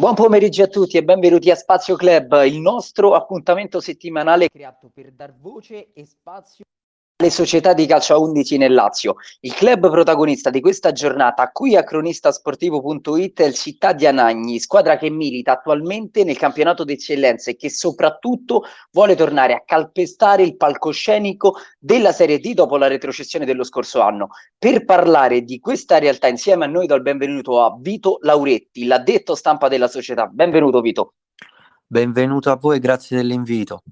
Buon pomeriggio a tutti e benvenuti a Spazio Club, il nostro appuntamento settimanale creato per dar voce e spazio le società di calcio a 11 nel Lazio. Il club protagonista di questa giornata, qui a cronistasportivo.it, è il Città di Anagni, squadra che milita attualmente nel campionato d'eccellenza e che soprattutto vuole tornare a calpestare il palcoscenico della Serie D dopo la retrocessione dello scorso anno. Per parlare di questa realtà insieme a noi do il benvenuto a Vito Lauretti, l'addetto stampa della società. Benvenuto Vito. Benvenuto a voi, grazie dell'invito.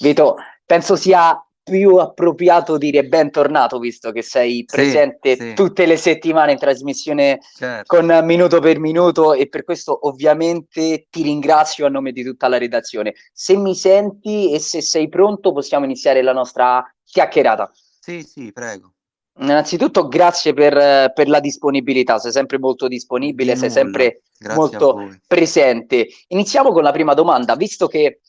Vito, penso sia più appropriato dire bentornato, visto che sei presente sì, sì. tutte le settimane in trasmissione certo. con minuto per minuto e per questo ovviamente ti ringrazio a nome di tutta la redazione. Se mi senti e se sei pronto possiamo iniziare la nostra chiacchierata. Sì, sì, prego. Innanzitutto grazie per, per la disponibilità, sei sempre molto disponibile, sei sempre grazie molto presente. Iniziamo con la prima domanda, visto che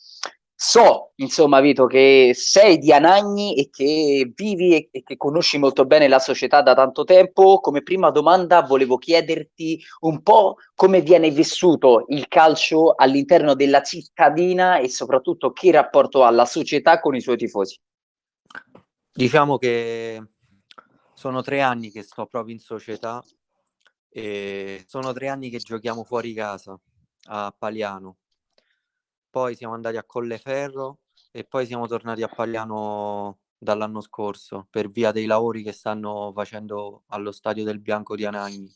So, insomma, Vito, che sei di Anagni e che vivi e, e, che conosci molto bene la società da tanto tempo. Come prima domanda volevo chiederti un po' come viene vissuto il calcio all'interno della cittadina e soprattutto che rapporto ha la società con i suoi tifosi. Diciamo che sono tre anni che sto proprio in società e sono tre anni che giochiamo fuori casa a Paliano poi siamo andati a Colleferro e poi siamo tornati a Pagliano dall'anno scorso per via dei lavori che stanno facendo allo stadio del Bianco di Anagni.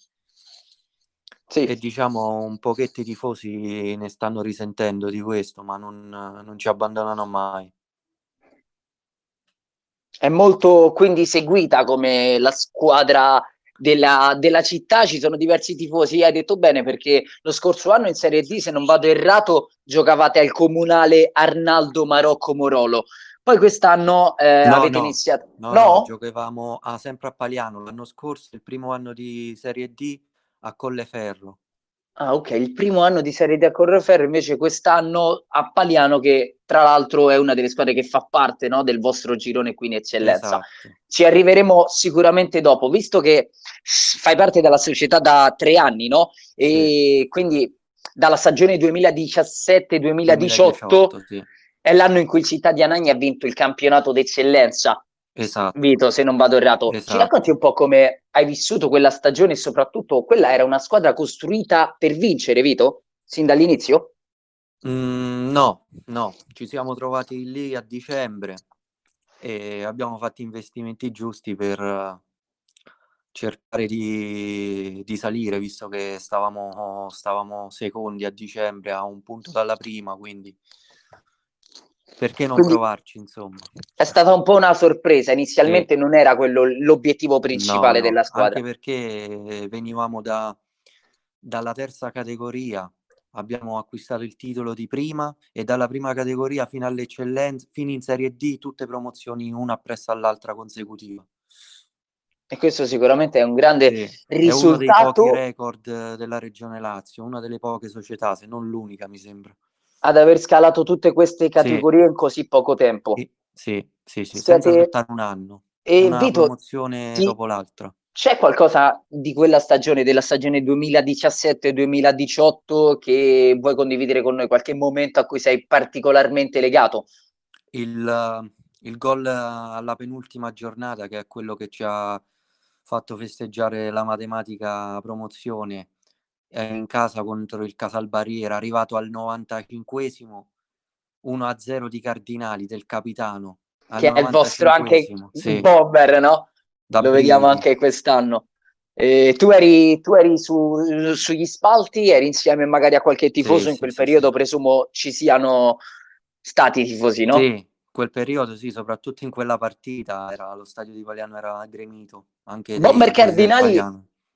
Sì. E diciamo un pochetto i tifosi ne stanno risentendo di questo, ma non, non ci abbandonano mai. È molto quindi seguita come la squadra della, della, città ci sono diversi tifosi. Hai detto bene perché lo scorso anno in Serie D, se non vado errato, giocavate al comunale Arnaldo Marocco Morolo. Poi quest'anno eh, no, avete no, iniziato. No, no? no giocavamo a, sempre a Paliano l'anno scorso, il primo anno di Serie D a Colleferro. Ah, ok, il primo anno di Serie D a Correferro, invece quest'anno a Paliano, che tra l'altro è una delle squadre che fa parte no, del vostro girone qui in eccellenza. Esatto. Ci arriveremo sicuramente dopo, visto che fai parte della società da tre anni, no? E sì. quindi dalla stagione 2017-2018 sì. è l'anno in cui il Città di Anagni ha vinto il campionato d'eccellenza. Esatto. Vito, se non vado errato. Esatto. Ci racconti un po' come hai vissuto quella stagione e soprattutto quella era una squadra costruita per vincere, Vito? Sin dall'inizio? Mm, no, no, ci siamo trovati lì a dicembre e abbiamo fatto investimenti giusti per uh, cercare di, di, salire, visto che stavamo, stavamo secondi a dicembre a un punto dalla prima, quindi perché non Quindi provarci, insomma? È stata un po' una sorpresa, inizialmente sì. non era quello l'obiettivo principale no, no, della squadra. Anche perché venivamo da, dalla terza categoria, abbiamo acquistato il titolo di prima e dalla prima categoria fino all'eccellenza, fino in Serie D, tutte promozioni una appresso all'altra consecutiva. E questo sicuramente è un grande sì, risultato. È uno dei pochi record della regione Lazio, una delle poche società, se non l'unica, mi sembra ad aver scalato tutte queste categorie sì. in così poco tempo. Sì, sì, sì, sì. Siete... senza aspettare un anno. E una Vito, promozione ti... dopo l'altra. C'è qualcosa di quella stagione, della stagione 2017-2018, che vuoi condividere con noi? Qualche momento a cui sei particolarmente legato? Il, il gol alla penultima giornata, che è quello che ci ha fatto festeggiare la matematica promozione in casa contro il Casalbariera, arrivato al 95esimo, 1-0 di Cardinali del capitano. Che è il vostro anche sì. bomber, no? Da Lo vediamo anche quest'anno. Eh, tu eri, tu eri su, sugli spalti, eri insieme magari a qualche tifoso sì, in quel sì, periodo, presumo ci siano stati tifosi, no? Sì, quel periodo sì, soprattutto in quella partita era, lo stadio di Paliano era gremito. Anche Bomber Cardinali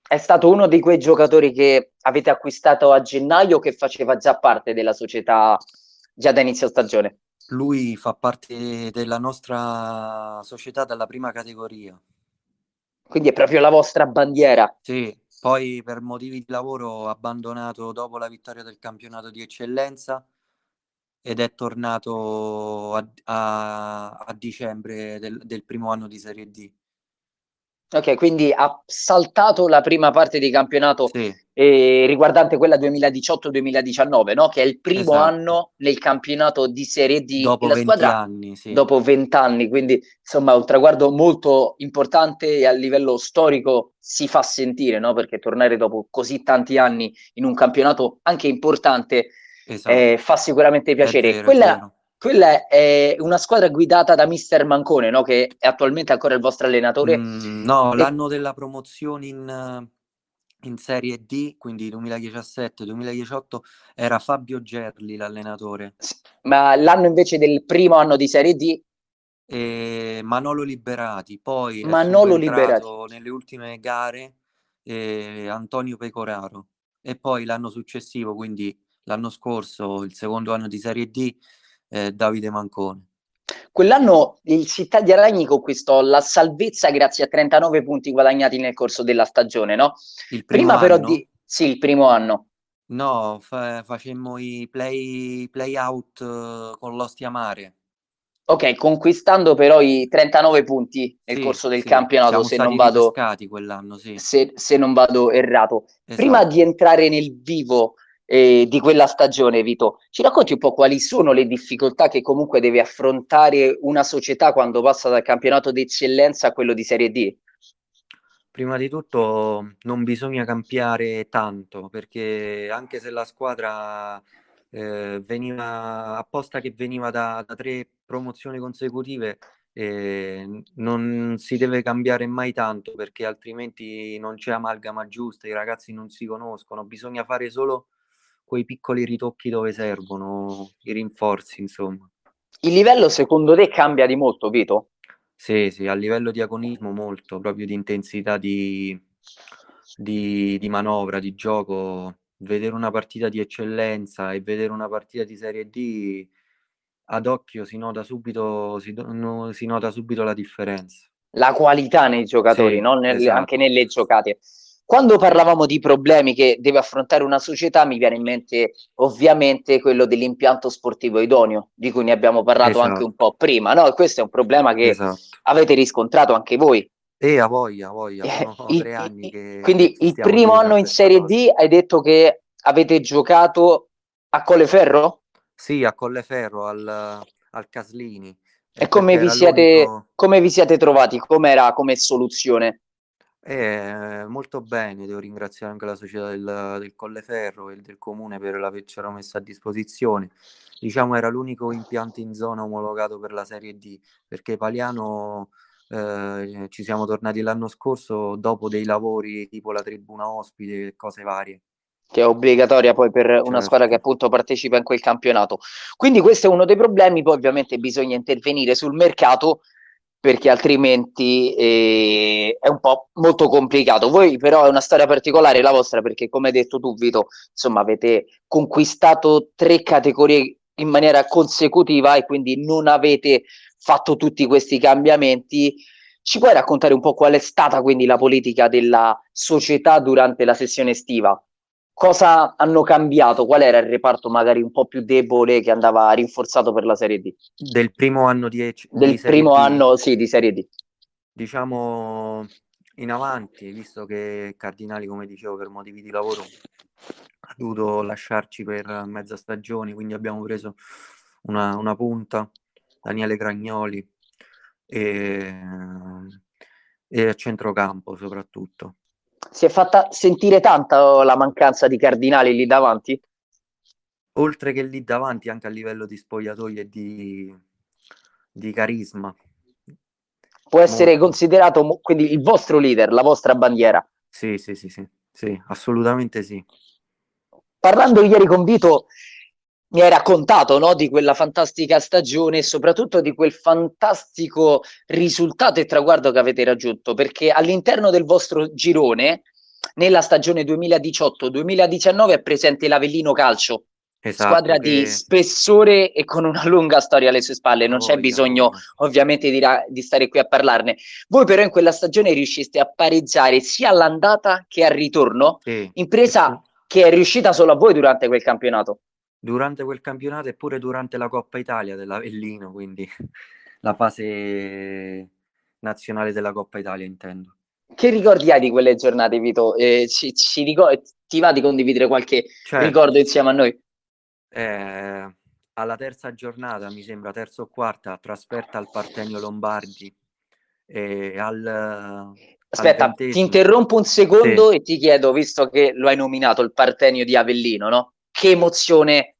è stato uno di quei giocatori che avete acquistato a gennaio che faceva già parte della società già da inizio stagione. Lui fa parte della nostra società dalla prima categoria. Quindi è proprio la vostra bandiera. Sì, poi per motivi di lavoro ho abbandonato dopo la vittoria del campionato di eccellenza ed è tornato a, a, a dicembre del, del primo anno di Serie D. Ok, quindi ha saltato la prima parte di campionato Sì, eh, riguardante quella 2018-2019, no? Che è il primo esatto. anno nel campionato di Serie D Dopo la 20 squadra anni, sì. dopo 20 anni, quindi insomma un traguardo molto importante e a livello storico si fa sentire, no? Perché tornare dopo così tanti anni in un campionato anche importante Esatto. eh, fa sicuramente piacere. vero, Quella. Quella è una squadra guidata da mister Mancone, no? Che è attualmente ancora il vostro allenatore. Mm, no, E- l'anno della promozione in, in Serie D, quindi 2017-2018, era Fabio Gerli l'allenatore ma l'anno invece del primo anno di Serie D, e Manolo Liberati. Poi Manolo subentrato nelle ultime gare eh, Antonio Pecoraro. E poi l'anno successivo, quindi l'anno scorso, il secondo anno di Serie D, eh, Davide Mancone. quell'anno il Città di Aragni conquistò la salvezza grazie a 39 punti guadagnati nel corso della stagione, no? Il primo Prima però anno? di... Sì, il primo anno. No, fa- facemmo i play, play out eh, con l'Ostia Mare. Ok, conquistando però i 39 punti nel Sì, corso del sì, campionato, se non vado, sì. se, se non vado errato. Prima Esatto. di entrare nel vivo eh, di quella stagione, Vito, ci racconti un po' quali sono le difficoltà che comunque deve affrontare una società quando passa dal campionato d'eccellenza a quello di Serie D? Prima di tutto non bisogna cambiare tanto perché anche se la squadra eh, veniva apposta che veniva da, da tre promozioni consecutive, eh, non si deve cambiare mai tanto perché altrimenti non c'è amalgama giusta, i ragazzi non si conoscono, bisogna fare solo quei piccoli ritocchi dove servono, i rinforzi, insomma. Il livello secondo te cambia di molto, Vito? Sì, sì, a livello di agonismo molto, proprio di intensità di, di, di manovra, di gioco, vedere una partita di eccellenza e vedere una partita di Serie D ad occhio si nota subito, si, no- si nota subito la differenza. La qualità nei giocatori, Sì, no? Nelle- esatto. anche nelle giocate. Quando parlavamo di problemi che deve affrontare una società, mi viene in mente ovviamente quello dell'impianto sportivo idoneo, di cui ne abbiamo parlato anche un Esatto. po' prima, no? Questo è un problema che Esatto. avete riscontrato anche voi. E a voglia, a voglia, Eh, sono il- tre anni che, quindi il primo anno in Serie cosa. D hai detto che avete giocato a Colleferro? Sì, a Colleferro, al, al Caslini. E eh, come vi siete, come vi siete trovati? Com'era come soluzione? Eh, molto bene, devo ringraziare anche la società del, del Colleferro e del comune per avercelo messo a disposizione. Diciamo era l'unico impianto in zona omologato per la Serie D, perché Paliano eh, ci siamo tornati l'anno scorso dopo dei lavori tipo la tribuna ospite e cose varie. che è obbligatoria poi per una squadra che Certo. appunto partecipa in quel campionato. Quindi questo è uno dei problemi, poi ovviamente bisogna intervenire sul mercato perché altrimenti eh, è un po' molto complicato. Voi però è una storia particolare la vostra perché come hai detto tu Vito, insomma avete conquistato tre categorie in maniera consecutiva e quindi non avete fatto tutti questi cambiamenti. Ci puoi raccontare un po' qual è stata quindi la politica della società durante la sessione estiva? Cosa hanno cambiato? Qual era il reparto magari un po' più debole che andava rinforzato per la Serie D? Del primo anno di, di Del Serie primo D, anno, sì, di Serie D. diciamo in avanti, visto che Cardinali, come dicevo, per motivi di lavoro ha dovuto lasciarci per mezza stagione, quindi abbiamo preso una, una punta, Daniele Gragnoli, e, e a centrocampo soprattutto. Si è fatta sentire tanta la mancanza di Cardinali lì davanti? Oltre che lì davanti, anche a livello di spogliatoio e di, di carisma. Può essere Molto. considerato quindi il vostro leader, la vostra bandiera. Sì, sì, sì, sì, sì, assolutamente sì. Parlando ieri con Vito, mi hai raccontato no, di quella fantastica stagione e soprattutto di quel fantastico risultato e traguardo che avete raggiunto, perché all'interno del vostro girone, nella stagione 2018-2019, è presente l'Avellino Calcio, Esatto, squadra di che spessore e con una lunga storia alle sue spalle. Non c'è voglia, ha bisogno voglia. ovviamente di, ra- di stare qui a parlarne. Voi però in quella stagione riusciste a pareggiare sia all'andata che al ritorno, Sì, impresa fu- che è riuscita solo a voi durante quel campionato. Durante quel campionato e pure durante la Coppa Italia dell'Avellino, quindi la fase nazionale della Coppa Italia intendo. Che ricordi hai di quelle giornate, Vito? Eh, ci, ci ricor- ti va di condividere qualche certo. ricordo insieme a noi? Eh, alla terza giornata, mi sembra, terza o quarta, trasferta al Partenio Lombardi. E al, Aspetta, al ti interrompo un secondo sì. e ti chiedo, visto che lo hai nominato il Partenio di Avellino, no? Che emozione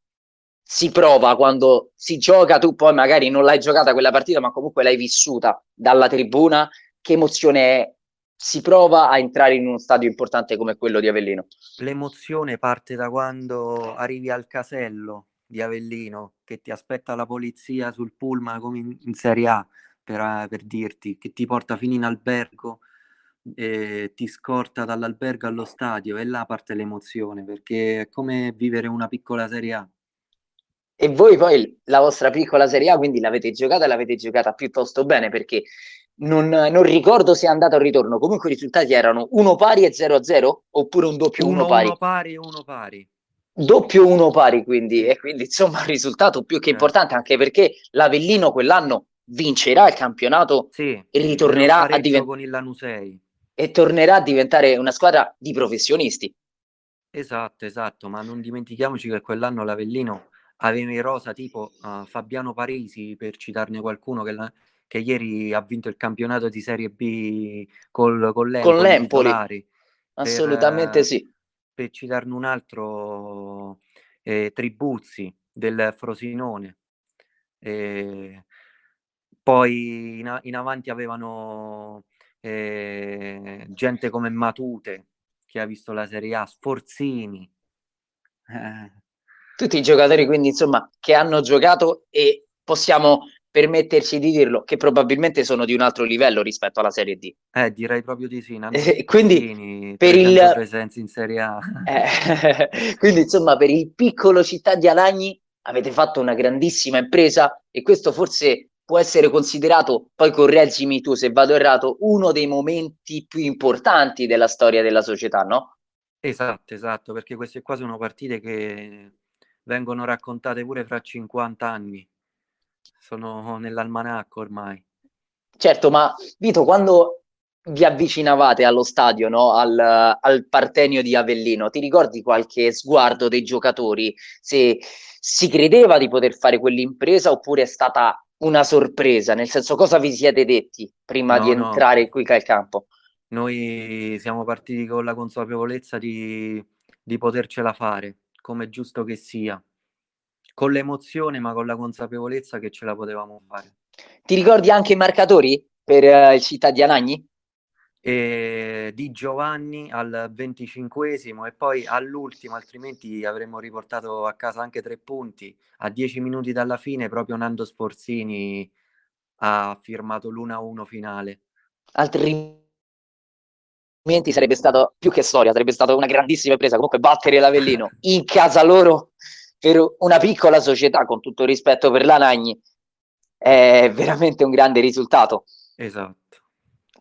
si prova quando si gioca, tu poi magari non l'hai giocata quella partita, ma comunque l'hai vissuta dalla tribuna, che emozione è si prova a entrare in uno stadio importante come quello di Avellino? L'emozione parte da quando arrivi al casello di Avellino, che ti aspetta la polizia sul pullman come in, Serie A, per, per, dirti, che ti porta fino in albergo e ti scorta dall'albergo allo stadio e là parte l'emozione, perché è come vivere una piccola Serie A. E voi poi la vostra piccola Serie A, quindi l'avete giocata e l'avete giocata piuttosto bene, perché non, non, ricordo se è andato al ritorno. Comunque i risultati erano 1 pari e 0 a 0 oppure un doppio 1 pari. 1 pari e 1 pari. Doppio 1 pari quindi, e quindi insomma un risultato più che eh. importante anche perché l'Avellino quell'anno vincerà il campionato sì, e ritornerà a diventare con il Lanusei e tornerà a diventare una squadra di professionisti. Esatto, esatto, ma non dimentichiamoci che quell'anno l'Avellino aveva in rosa tipo uh, Fabiano Parisi, per citarne qualcuno, che, la, che, ieri ha vinto il campionato di Serie B col, con l'Empoli. Con l'Empoli. Assolutamente per, sì. Per citarne un altro, eh, Tribuzzi del Frosinone. Eh, poi in, in, avanti avevano eh, gente come Matute, che ha visto la Serie A, Sforzini. Eh, tutti i giocatori quindi insomma che hanno giocato e possiamo permetterci di dirlo che probabilmente sono di un altro livello rispetto alla Serie D. Eh, direi proprio di sì. Eh, quindi per il presenza in Serie A. Eh, quindi insomma per il piccolo città di Alagni avete fatto una grandissima impresa e questo forse può essere considerato, poi correggimi tu se vado errato, uno dei momenti più importanti della storia della società, no? Esatto, esatto, perché queste qua sono partite che vengono raccontate pure fra 50 anni. Sono nell'almanacco ormai. Certo, ma Vito, quando vi avvicinavate allo stadio, no? al, al, Partenio di Avellino, ti ricordi qualche sguardo dei giocatori? Se si credeva di poter fare quell'impresa oppure è stata una sorpresa? Nel senso, cosa vi siete detti prima no, di entrare no. qui al campo? Noi siamo partiti con la consapevolezza di, di potercela fare come è giusto che sia, con l'emozione ma con la consapevolezza che ce la potevamo fare. Ti ricordi anche i marcatori per uh, il Città di Anagni? E di Giovanni al 25 e poi all'ultimo, altrimenti avremmo riportato a casa anche tre punti. A dieci minuti dalla fine, proprio Nando Sporzini ha firmato l'1-1 finale. Altrimenti sarebbe stato più che storia, sarebbe stata una grandissima impresa. Comunque, battere l'Avellino in casa loro per una piccola società, con tutto il rispetto per l'Anagni, è veramente un grande risultato. Esatto.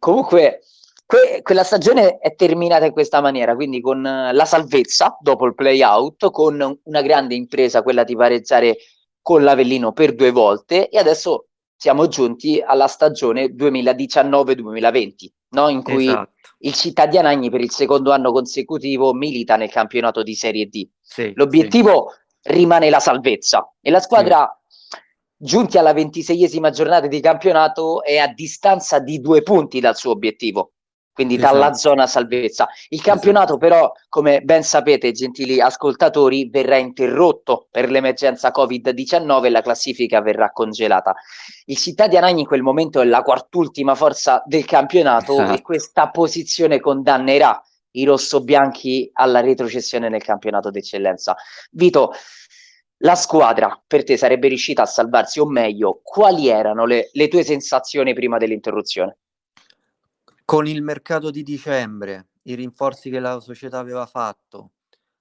Comunque, que- quella stagione è terminata in questa maniera, quindi con la salvezza dopo il play-out, con una grande impresa, quella di pareggiare con l'Avellino per due volte, e adesso siamo giunti alla stagione 2019-2020, no? in cui esatto. il Città di Anagni per il secondo anno consecutivo milita nel campionato di Serie D. Sì, L'obiettivo sì. rimane la salvezza e la squadra, sì. giunti alla ventiseiesima giornata di campionato, è a distanza di due punti dal suo obiettivo quindi esatto. dalla zona salvezza. Il esatto. campionato però, come ben sapete, gentili ascoltatori, verrà interrotto per l'emergenza Covid-19 e la classifica verrà congelata. Il Città di Anagni in quel momento è la quart'ultima forza del campionato esatto. e questa posizione condannerà i rossobianchi alla retrocessione nel campionato d'eccellenza. Vito, la squadra per te sarebbe riuscita a salvarsi o meglio, quali erano le, le tue sensazioni prima dell'interruzione? Con il mercato di dicembre, i rinforzi che la società aveva fatto,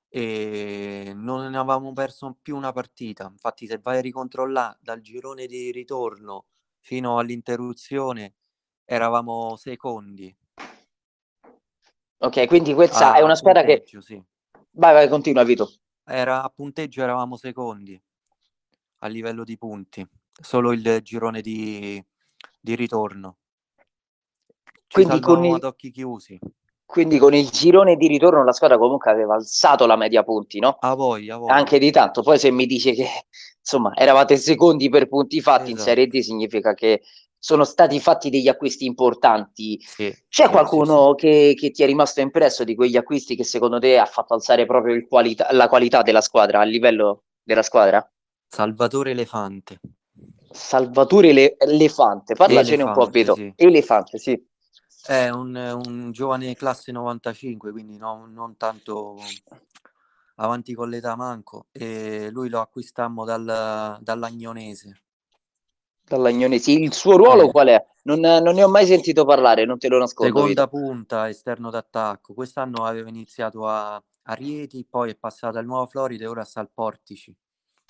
e non ne avevamo perso più una partita. Infatti, se vai a ricontrollare dal girone di ritorno fino all'interruzione, eravamo secondi. Ok, quindi questa a è una squadra che... Sì. Vai, vai, continua Vito. Era a punteggio, eravamo secondi a livello di punti, solo il girone di, di ritorno. Quindi con, il, quindi con il girone di ritorno la squadra comunque aveva alzato la media punti, no? A voi, a voi. Anche di tanto. Poi se mi dice che insomma eravate secondi per punti fatti in Esatto. Serie D significa che sono stati fatti degli acquisti importanti. Sì, C'è sì, qualcuno Che, che ti è rimasto impresso di quegli acquisti che secondo te ha fatto alzare proprio il qualità- la qualità della squadra, a livello della squadra? sì. Salvatore Elefante. Salvatore Le- Elefante, parlacene un po', Elefante, Vito. sì. Elefante, sì. È un, un giovane classe 95, quindi no- non tanto avanti con l'età manco. E lui lo acquistammo dal, dall'Agnonese. Dall'Agnonesi. Il suo ruolo Eh. qual è? Non, non ne ho mai sentito parlare, non te lo nascondo. Seconda punta, esterno d'attacco. Quest'anno aveva iniziato a, a Rieti, poi è passato al Nuovo Florida e ora sta al Portici.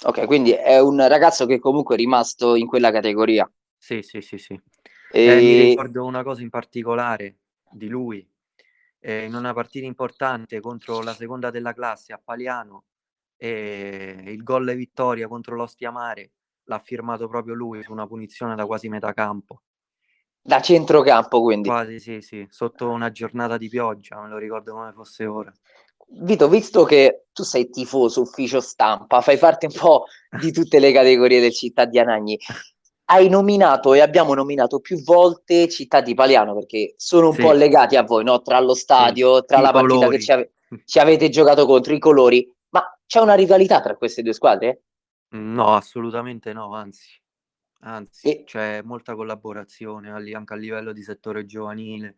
Ok, quindi è un ragazzo che comunque è rimasto in quella categoria. Sì, sì, sì, sì. E... Eh, mi ricordo una cosa in particolare di lui. Eh, in una partita importante contro la seconda della classe a Paliano, eh, il gol e vittoria contro l'Ostia Mare l'ha firmato proprio lui su una punizione da quasi metà campo. Da centrocampo, quindi. Quasi sì, sì, sotto una giornata di pioggia, me lo ricordo come fosse ora. Vito, visto che tu sei tifoso, ufficio stampa, fai parte un po' di tutte le categorie del Città di Anagni, hai nominato e abbiamo nominato più volte Città di Paliano perché sono un Sì. po' legati a voi, no? Tra lo stadio, tra i la partita colori. che ci, ave- ci avete giocato contro, i colori, ma c'è una rivalità tra queste due squadre? No, assolutamente no, anzi, anzi, E- c'è molta collaborazione anche a livello di settore giovanile.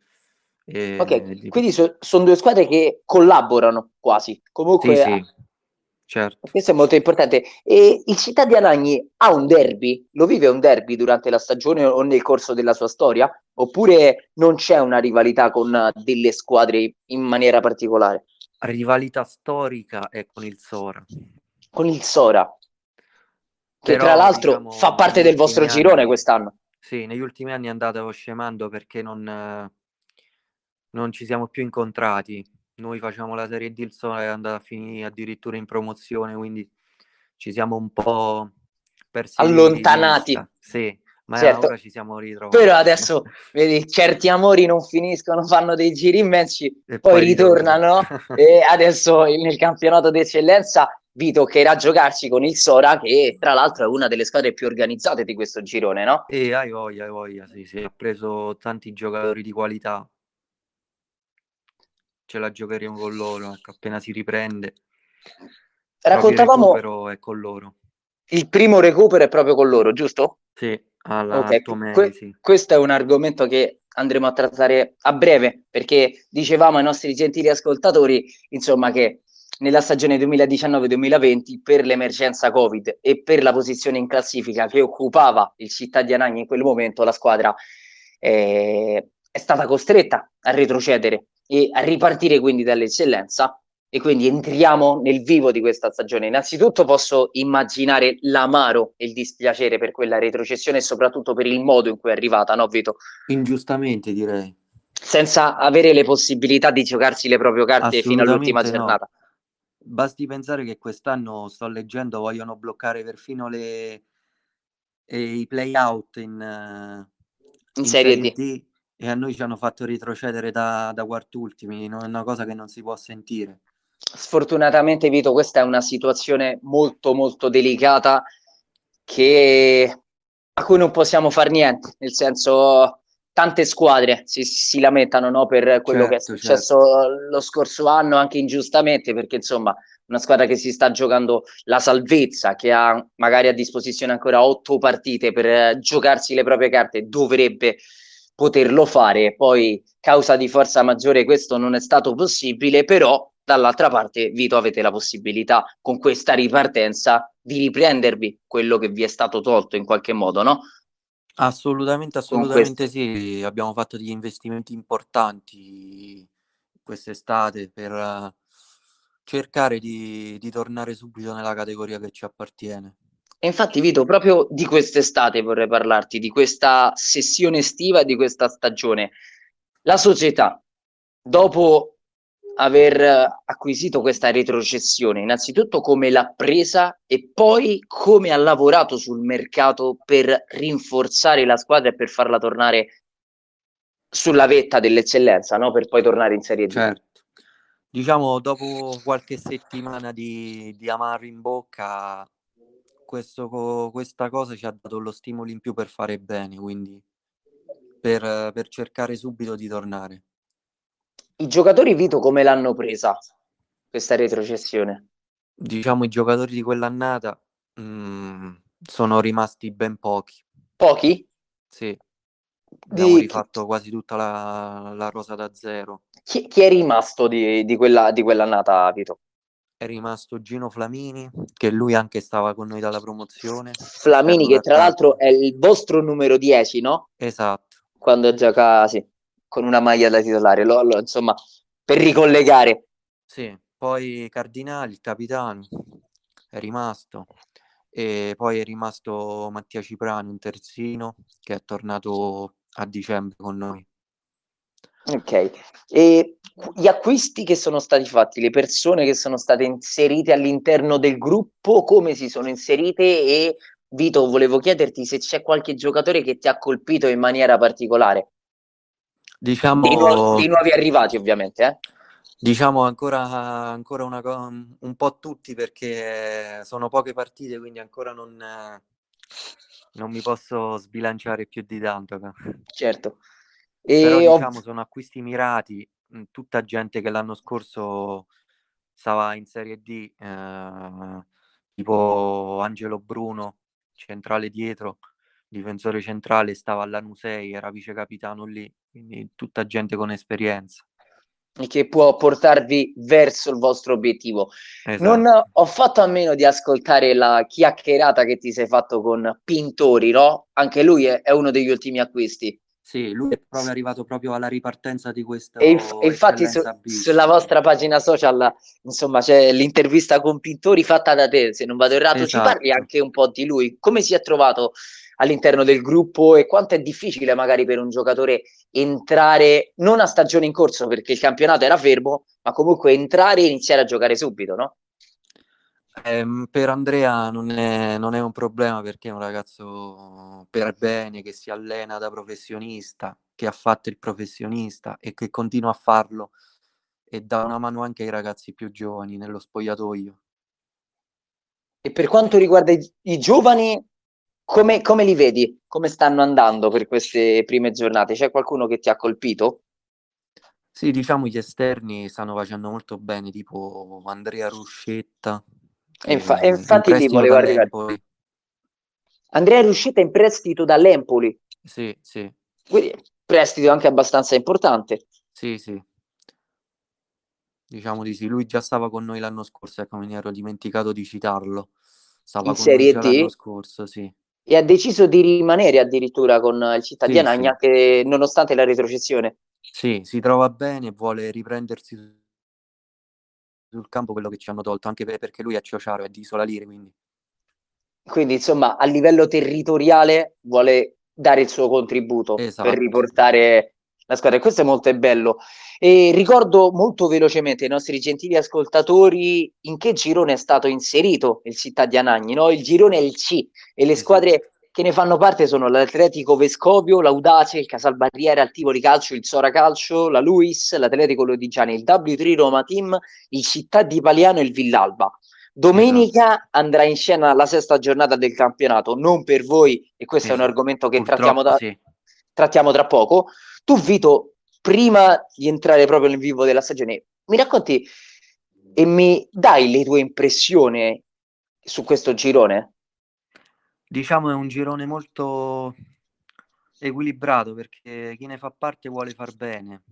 e Ok, di- quindi sono due squadre che collaborano quasi. Comunque, Sì, sì, certo. questo è molto importante. E il Città di Anagni ha un derby? Lo vive un derby durante la stagione o nel corso della sua storia? Oppure non c'è una rivalità con eh, delle squadre in maniera particolare? Rivalità storica è con il Sora. Con il Sora, che Però, tra l'altro diciamo, fa parte del vostro ultimi girone anni- quest'anno. Sì, negli ultimi anni è andata scemando perché non, eh, non ci siamo più incontrati. Noi facciamo la Serie D, il Sora è andato a finire addirittura in promozione, quindi ci siamo un po' persi Allontanati. Sì, ma Certo. ora ci siamo ritrovati. Però adesso, vedi, certi amori non finiscono, fanno dei giri immensi, poi ritornano. ritornano. e adesso nel campionato d'eccellenza vi toccherà giocarci con il Sora, che tra l'altro è una delle squadre più organizzate di questo girone, no? E hai voglia, hai voglia, sì, sì, ha preso tanti giocatori di qualità. Ce la giocheremo con loro, ecco, appena si riprende. Raccontavamo Però è con loro. il primo recupero è proprio con loro, giusto? Sì, alla Ok, Alto Meri, que- sì. questo è un argomento che andremo a trattare a breve, perché dicevamo ai nostri gentili ascoltatori, insomma, che nella stagione 2019-2020, per l'emergenza Covid e per la posizione in classifica che occupava il Città di Anagni in quel momento, la squadra eh, è stata costretta a retrocedere e a ripartire quindi dall'eccellenza. E quindi entriamo nel vivo di questa stagione. Innanzitutto posso immaginare l'amaro e il dispiacere per quella retrocessione e soprattutto per il modo in cui è arrivata, no Vito? Ingiustamente direi. Senza avere le possibilità di giocarsi le proprie carte fino all'ultima no. giornata. Basti pensare che quest'anno, sto leggendo, vogliono bloccare perfino le, eh, i play-out in, eh, In Serie D. e a noi ci hanno fatto retrocedere da, da quartultimi, è una cosa che non si può sentire. Sfortunatamente, Vito, questa è una situazione molto molto delicata che a cui non possiamo fare niente, nel senso tante squadre si, si lamentano no, per quello che è Certo, successo lo scorso anno, anche ingiustamente, perché insomma una squadra che si sta giocando la salvezza, che ha magari a disposizione ancora otto partite per eh, giocarsi le proprie carte, dovrebbe poterlo fare. Poi, causa di forza maggiore, questo non è stato possibile, però dall'altra parte, Vito, avete la possibilità con questa ripartenza di riprendervi quello che vi è stato tolto in qualche modo, no? Assolutamente, assolutamente sì. Abbiamo fatto degli investimenti importanti quest'estate per eh, cercare di, di tornare subito nella categoria che ci appartiene. E infatti, Vito, proprio di quest'estate vorrei parlarti, di questa sessione estiva e di questa stagione. La società, dopo aver acquisito questa retrocessione, innanzitutto come l'ha presa e poi come ha lavorato sul mercato per rinforzare la squadra e per farla tornare sulla vetta dell'eccellenza, no? Per poi tornare in Serie D. Certo. Diciamo, dopo qualche settimana di, di amaro in bocca, questo, questa cosa ci ha dato lo stimolo in più per fare bene, quindi per, per cercare subito di tornare. I giocatori Vito come l'hanno presa questa retrocessione? Diciamo i giocatori di quell'annata mh, mm, sono rimasti ben pochi. Pochi? Sì. Abbiamo di... rifatto quasi tutta la, la rosa da zero. Chi, chi è rimasto di, di, quella, di quell'annata, Vito? È rimasto Gino Flamini, che lui anche stava con noi dalla promozione. Flamini, che tra l'altro è il vostro numero 10, no? Esatto. Quando gioca, sì, con una maglia da titolare, lo, lo, insomma, per ricollegare. Sì, poi Cardinali, il capitano, è rimasto e poi è rimasto Mattia Ciprani, un terzino, che è tornato a dicembre con noi. Ok, e gli acquisti che sono stati fatti, le persone che sono state inserite all'interno del gruppo, come si sono inserite e Vito, volevo chiederti se c'è qualche giocatore che ti ha colpito in maniera particolare. Diciamo... Di, nuovi, nuovi arrivati ovviamente, eh? Diciamo ancora, ancora una, un po' tutti perché sono poche partite, quindi ancora non, non mi posso sbilanciare più di tanto. Certo. E Però diciamo sono acquisti mirati, tutta gente che l'anno scorso stava in Serie D, eh, tipo Angelo Bruno, centrale dietro, difensore centrale, stava all'Anusei, era vice capitano lì, quindi tutta gente con esperienza che può portarvi verso il vostro obiettivo. Esatto. Non ho fatto a meno di ascoltare la chiacchierata che ti sei fatto con Pintori, no? Anche lui è, è uno degli ultimi acquisti. Sì, lui è proprio arrivato proprio alla ripartenza di questa. E, inf- infatti su, sulla vostra pagina social, insomma, c'è l'intervista con Pintori fatta da te, se non vado errato, esatto. ci parli anche un po' di lui. Come si è trovato all'interno del gruppo e quanto è difficile magari per un giocatore entrare non a stagione in corso perché il campionato era fermo, ma comunque entrare e iniziare a giocare subito, no? Eh, per Andrea non è, non è, un problema perché è un ragazzo per bene che si allena da professionista, che ha fatto il professionista e che continua a farlo e dà una mano anche ai ragazzi più giovani nello spogliatoio. E per quanto riguarda i, i giovani, come, come, li vedi? Come stanno andando per queste prime giornate? C'è qualcuno che ti ha colpito? Sì, diciamo gli esterni stanno facendo molto bene, tipo Andrea Ruscetta. E infa- e infatti lì volevo arrivare. Andrea Ruscetta in prestito dall'Empoli. Sì, sì. Quindi prestito anche abbastanza importante. Sì, sì. Diciamo di sì, lui già stava con noi l'anno scorso, ecco, ne ero dimenticato di citarlo. Stava in Serie D? l'anno scorso, sì e ha deciso di rimanere addirittura con il Città sì, sì. nonostante la retrocessione. Sì, si trova bene, vuole riprendersi sul campo quello che ci hanno tolto, anche perché lui è Ciociaro, è di Isola Lire, quindi. Quindi, insomma, a livello territoriale vuole dare il suo contributo esatto. per riportare la squadra e questo è molto bello. E ricordo molto velocemente ai nostri gentili ascoltatori in che girone è stato inserito il Città di Anagni, no? Il girone è il C e le squadre che ne fanno parte sono l'Atletico Vescovio, l'Audace, il Casalbarriere, il Tivoli Calcio, il Sora Calcio, la Luis, l'Atletico Lodigiani, il W3 Roma Team, il Città di Paliano e il Villalba. Domenica andrà in scena la sesta giornata del campionato, non per voi, e questo esatto. è un argomento che trattiamo, da, sì. trattiamo tra poco. Tu, Vito, prima di entrare proprio nel vivo della stagione, mi racconti e mi dai le tue impressioni su questo girone? Diciamo è un girone molto equilibrato perché chi ne fa parte vuole far bene.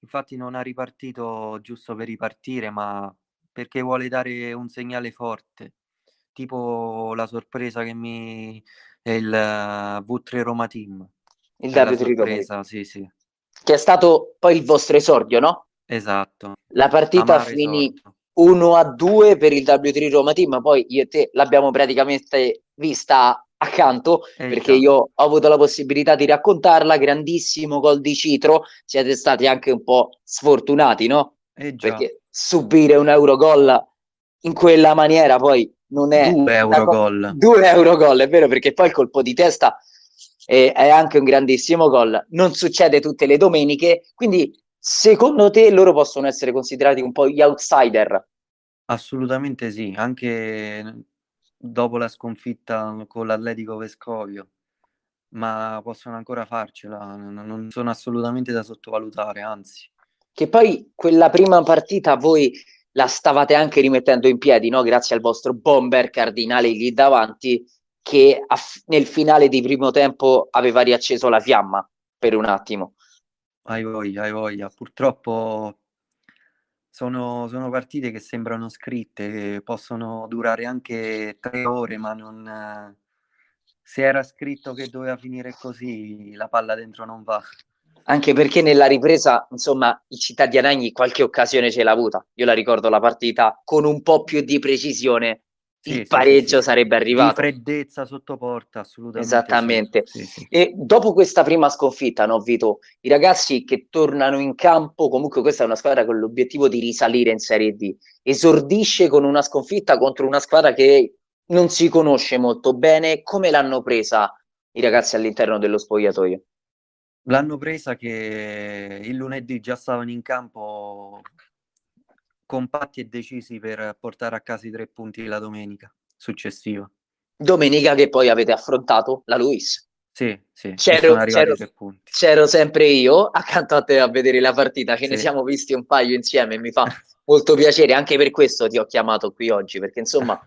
Infatti non ha ripartito giusto per ripartire, ma perché vuole dare un segnale forte. Tipo la sorpresa che mi è il V3 Roma Team. Il W3 Roma. Sì, sì che è stato poi il vostro esordio, no? Esatto. La partita Amaro finì 1 a 2 per il W3 Roma Team, poi io e te l'abbiamo praticamente vista accanto eh, perché io ho avuto la possibilità di raccontarla, grandissimo gol di Citro, siete stati anche un po' sfortunati, no? Eh, perché subire un Eurogol in quella maniera poi non è... Due Eurogol. Due Eurogol, è vero, perché poi il colpo di testa e è anche un grandissimo gol. Non succede tutte le domeniche, quindi secondo te loro possono essere considerati un po' gli outsider? Assolutamente sì, anche dopo la sconfitta con l'Atletico Vescovio, ma possono ancora farcela, non sono assolutamente da sottovalutare, anzi. Che poi quella prima partita voi la stavate anche rimettendo in piedi, no? grazie al vostro bomber cardinale lì davanti, che nel finale di primo tempo aveva riacceso la fiamma per un attimo. Hai voglia, hai voglia. Purtroppo sono, sono partite che sembrano scritte, possono durare anche tre ore, ma non... Se era scritto che doveva finire così, la palla dentro non va anche perché nella ripresa, insomma, il Città di Anagni qualche occasione ce l'ha avuta. Io la ricordo la partita con un po' più di precisione. Sì, il pareggio sì, sarebbe arrivato. Di freddezza sotto porta, assolutamente. Esattamente. E dopo questa prima sconfitta, no, Vito, i ragazzi che tornano in campo, comunque questa è una squadra con l'obiettivo di risalire in Serie D, esordisce con una sconfitta contro una squadra che non si conosce molto bene. Come l'hanno presa i ragazzi all'interno dello spogliatoio? L'hanno presa che il lunedì già stavano in campo compatti e decisi per portare a casa i tre punti la domenica successiva. Domenica che poi avete affrontato la Luis. Sì, sì, c'ero, c'ero, c'ero, sempre io accanto a te a vedere la partita, ce sì. ne siamo visti un paio insieme e mi fa molto piacere, anche per questo ti ho chiamato qui oggi, perché insomma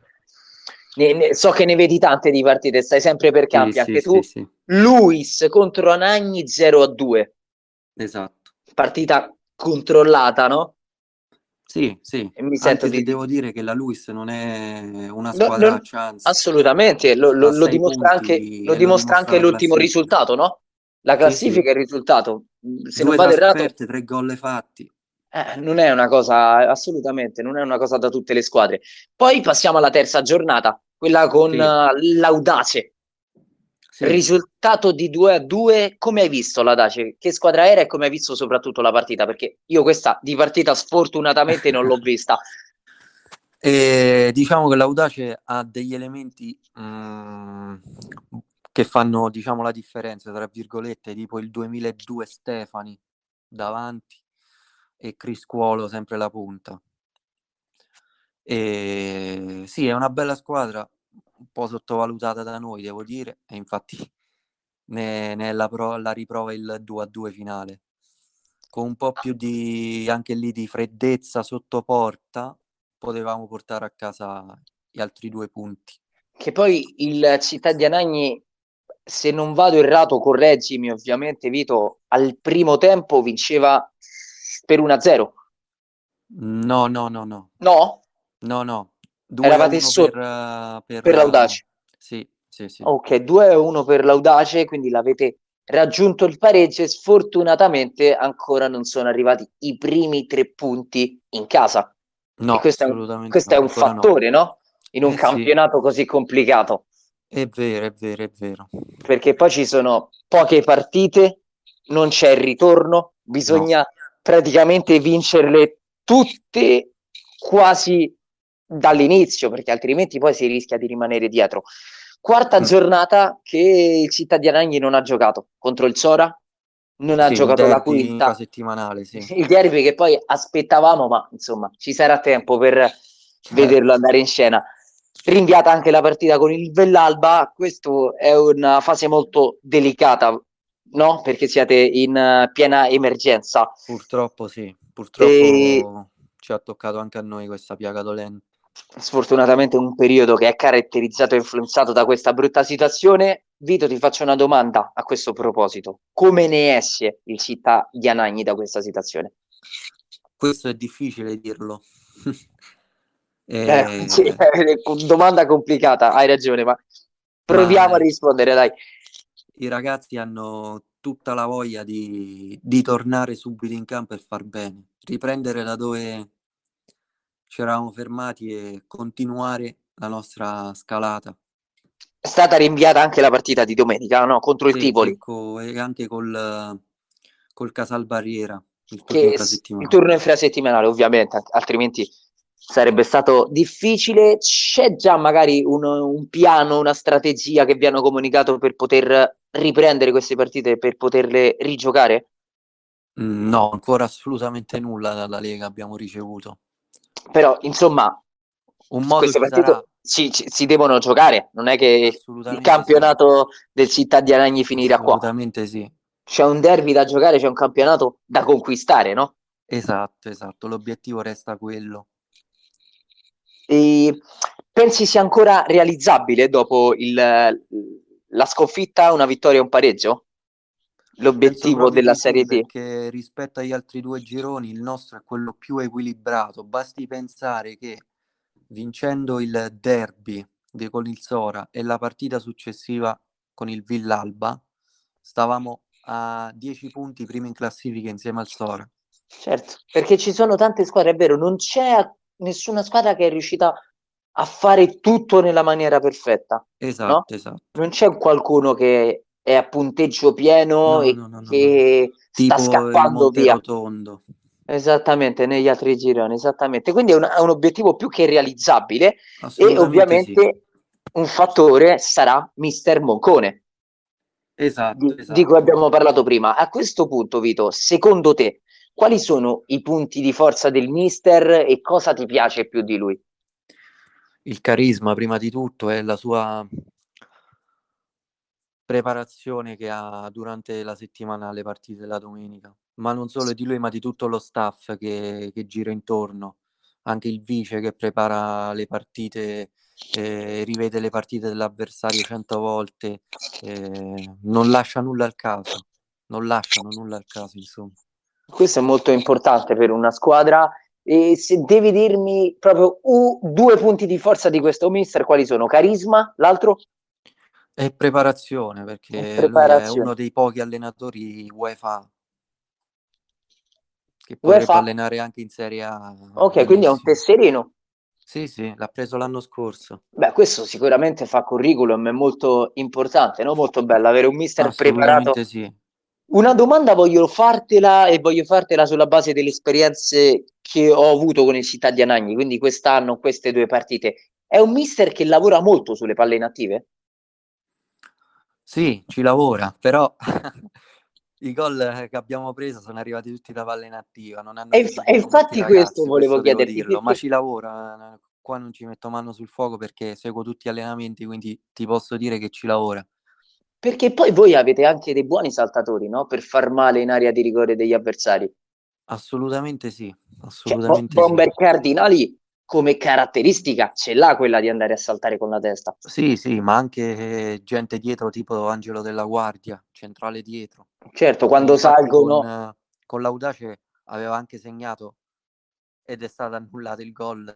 ne, ne, so che ne vedi tante di partite, stai sempre per campi, sì, anche sì, tu. Sì, Luis contro Anagni 0 a 2. Esatto. Partita controllata, no? Sì, sì. E mi sento di... devo dire che la Luis non è una squadra no, non... Assolutamente, lo, lo, lo dimostra anche, lo dimostra anche l'ultimo risultato, no? La classifica e il risultato. Se Due non vado errato... tre gol fatti. Eh, non è una cosa, assolutamente, non è una cosa da tutte le squadre. Poi passiamo alla terza giornata, quella con sì. uh, l'Audace. Sì. Risultato di 2 a 2, come hai visto l'Audace? Che squadra era e come hai visto soprattutto la partita? Perché io questa di partita sfortunatamente non l'ho vista. E diciamo che l'Audace ha degli elementi mm, che fanno diciamo, la differenza, tra virgolette, tipo il 2002 Stefani davanti e Criscuolo sempre la punta. E sì, è una bella squadra, un po' sottovalutata da noi, devo dire, e infatti ne, ne la, pro, la riprova il 2-2 finale. Con un po' più di anche lì di freddezza sotto porta, potevamo portare a casa gli altri due punti. Che poi il Città di Anagni, se non vado errato, correggimi ovviamente, Vito, al primo tempo vinceva per 1-0. No, no, no, no. No? No, no. Eravate sotto per, uh, per, per l'Audace. Sì, sì, sì. Ok, 2-1 per l'Audace, quindi l'avete raggiunto il pareggio e sfortunatamente ancora non sono arrivati i primi tre punti in casa. No, questo, è un, questo no, è un fattore, no. no? In un eh, campionato sì. così complicato. È vero, è vero, è vero. Perché poi ci sono poche partite, non c'è il ritorno, bisogna no praticamente vincerle tutte quasi dall'inizio, perché altrimenti poi si rischia di rimanere dietro. Quarta mm. giornata che il Città di Anagni non ha giocato contro il Sora, non ha giocato la quinta settimanale, sì. il derby che poi aspettavamo, ma insomma ci sarà tempo per certo. vederlo andare in scena. Rinviata anche la partita con il Vellalba, questa è una fase molto delicata no? Perché siete in uh, piena emergenza. Purtroppo sì, purtroppo e... ci ha toccato anche a noi questa piaga dolente. Sfortunatamente un periodo che è caratterizzato e influenzato da questa brutta situazione. Vito, ti faccio una domanda a questo proposito. Come ne esce il città di Anagni da questa situazione? Questo è difficile dirlo. e... eh, sì, domanda complicata, hai ragione, ma proviamo ma... a rispondere, dai i ragazzi hanno tutta la voglia di, di tornare subito in campo e far bene, riprendere da dove ci eravamo fermati e continuare la nostra scalata. È stata rinviata anche la partita di domenica, no? Contro sì, il Tivoli. Ecco, e anche col, col Casalbarriera. Il turno, il turno infrasettimanale, ovviamente, altrimenti sarebbe stato difficile. C'è già magari un, un, piano, una strategia che vi hanno comunicato per poter riprendere queste partite, per poterle rigiocare? Mm, no, ancora assolutamente nulla dalla Lega abbiamo ricevuto. Però, insomma, un modo queste partite si, si, devono giocare, non è che il campionato sì. del Città di Aragni finirà qua. Assolutamente sì. C'è un derby da giocare, c'è un campionato da conquistare, no? Esatto, esatto, l'obiettivo resta quello. E pensi sia ancora realizzabile dopo il, la sconfitta, una vittoria e un pareggio? L'obiettivo della Serie D? Perché rispetto agli altri due gironi il nostro è quello più equilibrato. Basti pensare che vincendo il derby di, con il Sora e la partita successiva con il Villalba, stavamo a 10 punti prima in classifica insieme al Sora. Certo, perché ci sono tante squadre, è vero, non c'è nessuna squadra che è riuscita a fare tutto nella maniera perfetta. Esatto, no? esatto. Non c'è qualcuno che è a punteggio pieno no, e no, no, che sta scappando via. Rotondo. Esattamente, negli altri gironi, esattamente. Quindi è un, è un obiettivo più che realizzabile e ovviamente sì. un fattore sarà Mister Moncone. Esatto, di, esatto. di cui abbiamo parlato prima. A questo punto, Vito, secondo te, quali sono i punti di forza del mister e cosa ti piace più di lui? Il carisma, prima di tutto, è la sua preparazione che ha durante la settimana alle partite della domenica, ma non solo di lui, ma di tutto lo staff che, che gira intorno, anche il vice che prepara le partite, eh, rivede le partite dell'avversario cento volte, eh, non lascia nulla al caso, non lasciano nulla al caso, insomma. Questo è molto importante per una squadra. E se devi dirmi proprio uh, due punti di forza di questo mister, quali sono? Carisma, l'altro? E preparazione, perché preparazione. è uno dei pochi allenatori UEFA che potrebbe UEFA. allenare anche in Serie A. Ok, benissimo. quindi è un tesserino. Sì, sì, l'ha preso l'anno scorso. Beh, questo sicuramente fa curriculum, è molto importante, no? Molto bello avere un mister preparato. Sì. Una domanda voglio fartela e voglio fartela sulla base delle esperienze che ho avuto con il Città di Anagni, quindi quest'anno, queste due partite. È un mister che lavora molto sulle palle inattive? Sì, ci lavora, però i gol che abbiamo preso sono arrivati tutti da palle inattiva. Non hanno e, e infatti ragazzi, questo volevo questo chiederti. Dirlo, ma ci lavora, qua non ci metto mano sul fuoco perché seguo tutti gli allenamenti, quindi ti posso dire che ci lavora. Perché poi voi avete anche dei buoni saltatori, no? Per far male in area di rigore degli avversari. Assolutamente sì. Cioè, assolutamente cioè, Bomber sì. Cardinali come caratteristica ce l'ha quella di andare a saltare con la testa. Sì, sì, ma anche gente dietro, tipo Angelo della Guardia, centrale dietro. Certo, quando Infatti salgono... Con, con l'Audace aveva anche segnato ed è stato annullato il gol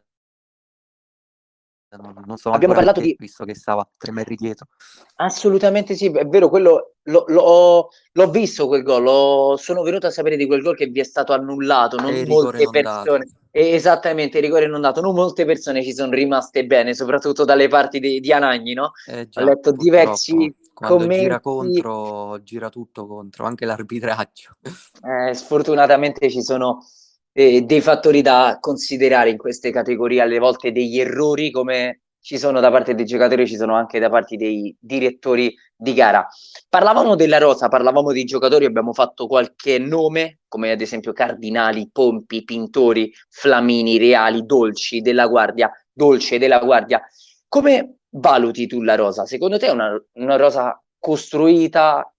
non, non so Abbiamo parlato di... Visto che stava tre metri dietro. Assolutamente sì, è vero, quello lo, lo, l'ho visto quel gol, lo, sono venuto a sapere di quel gol che vi è stato annullato, non molte persone... Esattamente, rigore non dato, non molte persone ci sono rimaste bene, soprattutto dalle parti di, di Anagni, no? Eh già, Ho letto diversi Quando commenti. gira contro, gira tutto contro, anche l'arbitraggio. Eh, sfortunatamente ci sono eh, dei fattori da considerare in queste categorie, alle volte degli errori come ci sono da parte dei giocatori, ci sono anche da parte dei direttori di gara. Parlavamo della rosa, parlavamo di giocatori, abbiamo fatto qualche nome, come ad esempio Cardinali, Pompi, Pintori, Flamini, Reali, Dolci, della Guardia, Dolce, della Guardia. Come valuti tu la rosa? Secondo te è una, una rosa costruita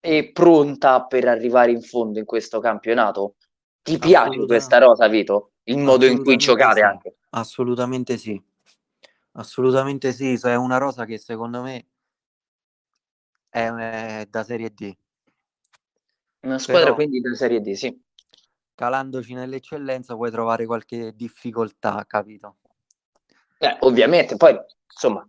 e pronta per arrivare in fondo in questo campionato? Ti piace questa rosa, Vito? Il modo in cui giocare sì. anche? Assolutamente sì. Assolutamente sì, è una rosa che secondo me è, è da Serie D. Una squadra Però, quindi da Serie D, sì. Calandoci nell'eccellenza puoi trovare qualche difficoltà, capito? Eh, ovviamente, poi insomma,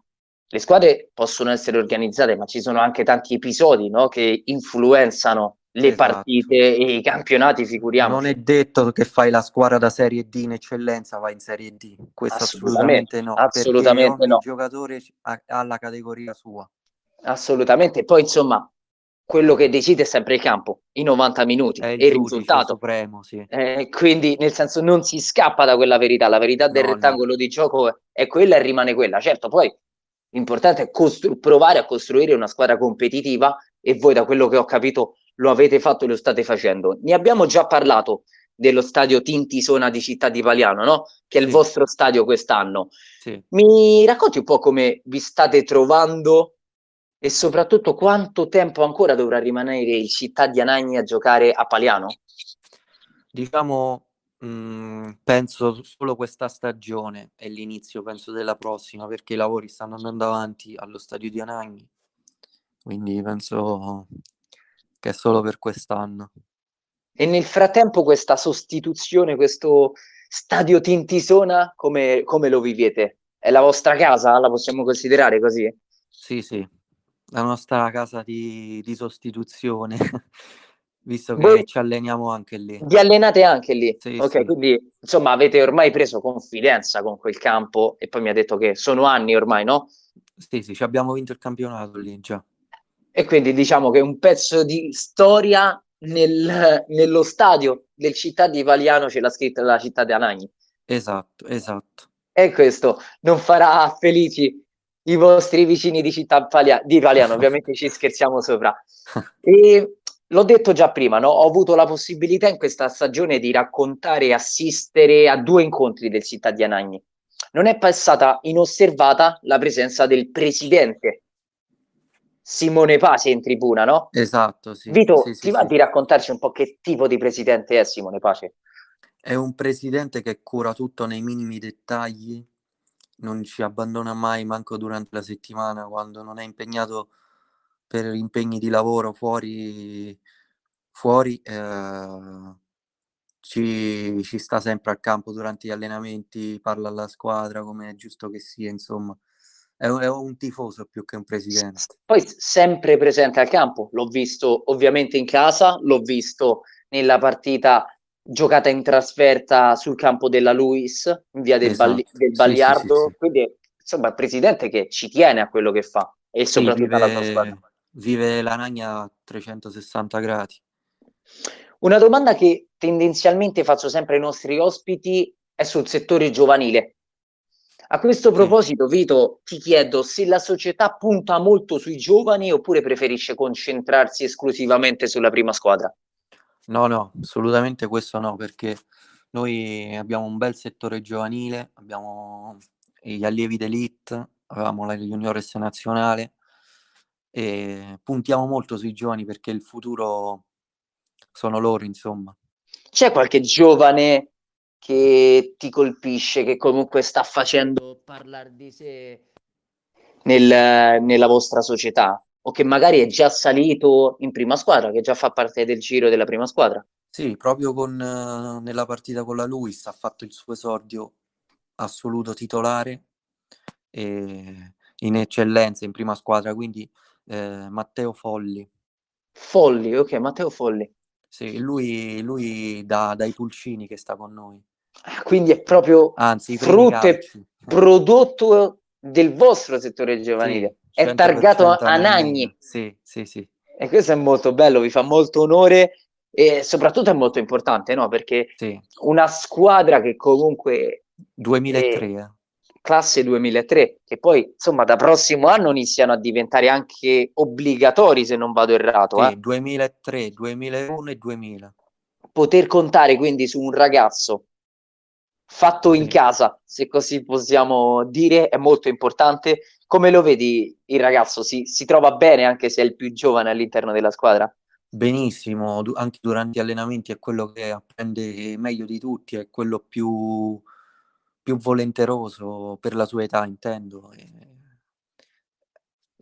le squadre possono essere organizzate, ma ci sono anche tanti episodi no, che influenzano le esatto. partite e i campionati, figuriamo. Non è detto che fai la squadra da Serie D in eccellenza, vai in Serie D. Questo assolutamente, assolutamente no. Assolutamente ogni no. giocatore ha, la categoria sua. Assolutamente. Poi, insomma, quello che decide è sempre il campo, i 90 minuti È il e il risultato. supremo, sì. Eh, quindi, nel senso, non si scappa da quella verità. La verità del No, no. rettangolo di gioco è, è quella e rimane quella. Certo, poi l'importante è costru- provare a costruire una squadra competitiva e voi, da quello che ho capito, lo avete fatto e lo state facendo. Ne abbiamo già parlato dello stadio Tintisona di Città di Paliano, no? Che è il Sì. vostro stadio quest'anno. Sì. Mi racconti un po' come vi state trovando e soprattutto quanto tempo ancora dovrà rimanere il Città di Anagni a giocare a Paliano? Diciamo, mh, penso solo questa stagione è l'inizio, penso, della prossima, perché i lavori stanno andando avanti allo stadio di Anagni, quindi penso che è solo per quest'anno. E nel frattempo questa sostituzione, questo stadio Tintisona, come, come lo vivete? È la vostra casa? La possiamo considerare così? Sì, sì, la nostra casa di, di sostituzione, visto che Voi ci alleniamo anche lì. vi allenate anche lì? Sì, Ok, sì. quindi insomma avete ormai preso confidenza con quel campo e poi mi ha detto che sono anni ormai, no? Sì, sì, ci abbiamo vinto il campionato lì già. E quindi diciamo che un pezzo di storia nel- nello stadio del Città di Paliano ce l'ha scritta la città di Anagni. Esatto, esatto. E questo non farà felici i vostri vicini di città Palia- di Paliano, ovviamente ci scherziamo sopra. E l'ho detto già prima, no? Ho avuto la possibilità in questa stagione di raccontare e assistere a due incontri del Città di Anagni. Non è passata inosservata la presenza del presidente Simone Pasi in tribuna, no? Esatto, sì. Vito, sì, sì, ti va sì. di raccontarci un po' che tipo di presidente è Simone Pace? È un presidente che cura tutto nei minimi dettagli, non ci abbandona mai, manco durante la settimana, quando non è impegnato per impegni di lavoro fuori, fuori eh, ci, ci sta sempre al campo durante gli allenamenti, parla alla squadra come è giusto che sia, insomma. È un, è un tifoso più che un presidente. Poi sempre presente al campo, l'ho visto ovviamente in casa, l'ho visto nella partita giocata in trasferta sul campo della Luis, in via del, Esatto. Balli- del Bagliardo, sì, sì, sì. quindi insomma è un presidente che ci tiene a quello che fa e soprattutto alla sua squadra. vive, vive la Ragna a 360 gradi. Una domanda che tendenzialmente faccio sempre ai nostri ospiti è sul settore giovanile. A questo proposito, Vito, ti chiedo se la società punta molto sui giovani oppure preferisce concentrarsi esclusivamente sulla prima squadra. No, no, assolutamente questo no, perché noi abbiamo un bel settore giovanile, abbiamo gli allievi d'elite, avevamo la juniores nazionale e puntiamo molto sui giovani perché il futuro sono loro, insomma. C'è qualche giovane che ti colpisce, che comunque sta facendo parlare di sé nel- nella vostra società? O che magari è già salito in prima squadra, che già fa parte del giro della prima squadra? Sì, proprio con, eh, nella partita con la Luis ha fatto il suo esordio assoluto titolare in eccellenza in prima squadra, quindi eh, Matteo Folli. Folli, ok, Matteo Folli. Sì, lui, lui da- dai pulcini che sta con noi. Quindi è proprio Anzi, frutto e prodotto del vostro settore giovanile. Sì, È targato a 100% a Nagni. Sì, sì, sì. E questo è molto bello, vi fa molto onore e soprattutto è molto importante, no? Perché Sì. una squadra che comunque 2003. eh. classe 2003, che poi insomma da prossimo anno iniziano a diventare anche obbligatori, se non vado errato, Sì, eh. 2003, 2001 e 2000. Poter contare quindi su un ragazzo fatto in casa, se così possiamo dire, è molto importante. Come lo vedi il ragazzo? Si, si trova bene anche se è il più giovane all'interno della squadra? Benissimo, du- anche durante gli allenamenti è quello che apprende meglio di tutti, è quello più, più volenteroso per la sua età, intendo. E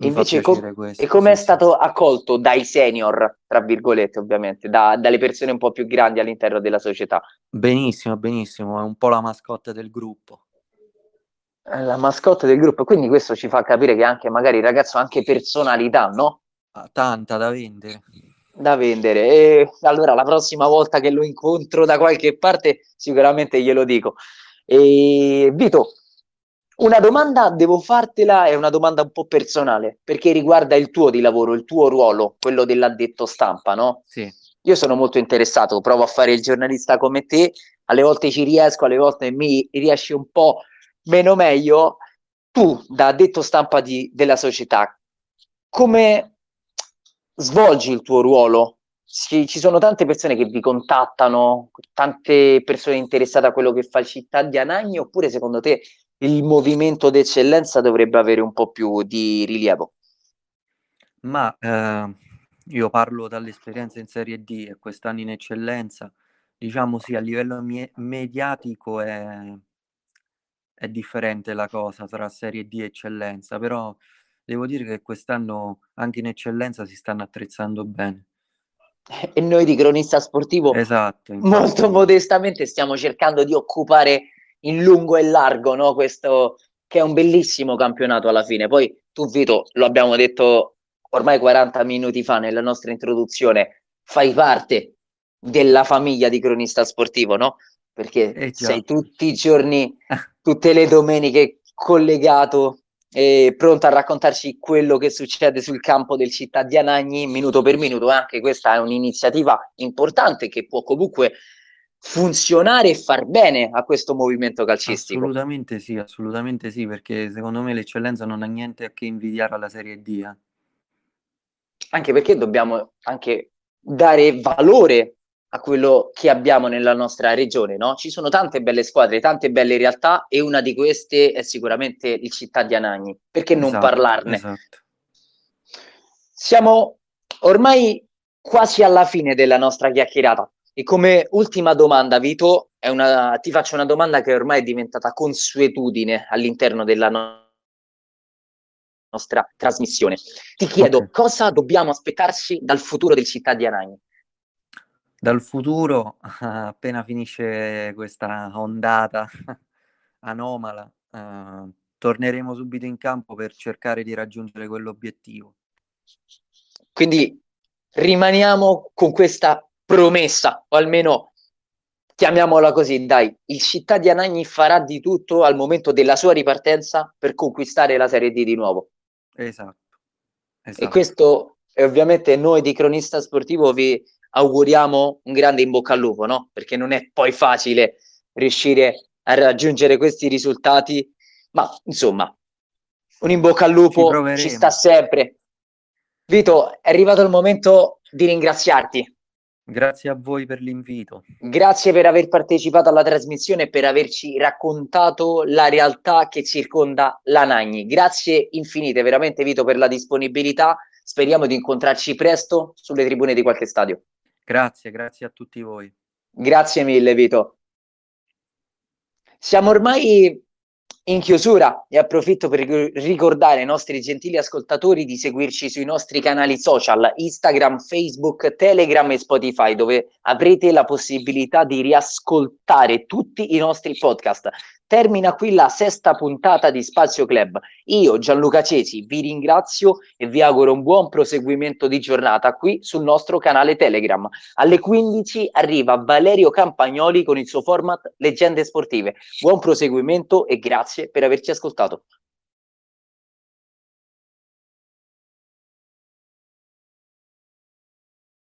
Invece, com- questo. e come è stato accolto dai senior, tra virgolette, ovviamente, da- dalle persone un po' più grandi all'interno della società? Benissimo, benissimo, è un po' la mascotte del gruppo. È La mascotte del gruppo, quindi questo ci fa capire che anche magari il ragazzo ha anche personalità, no? Ha tanta da vendere. Da vendere. E allora la prossima volta che lo incontro da qualche parte, sicuramente glielo dico. E Vito, Una domanda devo fartela, è una domanda un po' personale, perché riguarda il tuo di lavoro, il tuo ruolo, quello dell'addetto stampa, no? Sì. Io sono molto interessato, provo a fare il giornalista come te, alle volte ci riesco, alle volte mi riesci un po' meno meglio. Tu, da addetto stampa di, della società, come svolgi il tuo ruolo? Ci, ci sono tante persone che vi contattano, tante persone interessate a quello che fa il città di Anagni, oppure secondo te il movimento d'eccellenza dovrebbe avere un po' più di rilievo. Ma eh, io parlo dall'esperienza in Serie D e quest'anno in eccellenza, diciamo sì, a livello mie- mediatico è, è differente la cosa tra Serie D e eccellenza, però devo dire che quest'anno anche in eccellenza si stanno attrezzando bene. E noi di cronista sportivo, esatto, molto modestamente, stiamo cercando di occupare in lungo e largo, no? Questo che è un bellissimo campionato alla fine. Poi tu, Vito, lo abbiamo detto ormai 40 minuti fa nella nostra introduzione, fai parte della famiglia di cronista sportivo, no? Perché eh sei tutti i giorni, tutte le domeniche collegato e pronto a raccontarci quello che succede sul campo del città di Anagni minuto per minuto. Anche questa è un'iniziativa importante che può comunque funzionare e far bene a questo movimento calcistico. Assolutamente sì, assolutamente sì, perché secondo me l'eccellenza non ha niente a che invidiare alla Serie D. Eh. Anche perché dobbiamo anche dare valore a quello che abbiamo nella nostra regione, no? Ci sono tante belle squadre, tante belle realtà e una di queste è sicuramente il Città di Anagni. Perché esatto, non parlarne? Esatto. Siamo ormai quasi alla fine della nostra chiacchierata. E come ultima domanda, Vito, una, ti faccio una domanda che ormai è diventata consuetudine all'interno della no- nostra trasmissione. Ti chiedo okay. cosa dobbiamo aspettarci dal futuro del città di Anagni? Dal futuro, appena finisce questa ondata anomala, uh, torneremo subito in campo per cercare di raggiungere quell'obiettivo. Quindi rimaniamo con questa promessa, o almeno chiamiamola così, dai, il città di Anagni farà di tutto al momento della sua ripartenza per conquistare la Serie D di nuovo. Esatto. esatto. E questo, e ovviamente noi di Cronista Sportivo vi auguriamo un grande in bocca al lupo, no? Perché non è poi facile riuscire a raggiungere questi risultati, ma insomma, un in bocca al lupo ci, ci sta sempre. Vito, è arrivato il momento di ringraziarti Grazie a voi per l'invito. Grazie per aver partecipato alla trasmissione e per averci raccontato la realtà che circonda la Nagni. Grazie infinite, veramente Vito, per la disponibilità. Speriamo di incontrarci presto sulle tribune di qualche stadio. Grazie, grazie a tutti voi. Grazie mille, Vito. Siamo ormai in chiusura e approfitto per ricordare ai nostri gentili ascoltatori di seguirci sui nostri canali social Instagram, Facebook, Telegram e Spotify dove avrete la possibilità di riascoltare tutti i nostri podcast. Termina qui la sesta puntata di Spazio Club. Io, Gianluca Cesi, vi ringrazio e vi auguro un buon proseguimento di giornata qui sul nostro canale Telegram. Alle 15 arriva Valerio Campagnoli con il suo format Leggende Sportive. Buon proseguimento e grazie per averci ascoltato.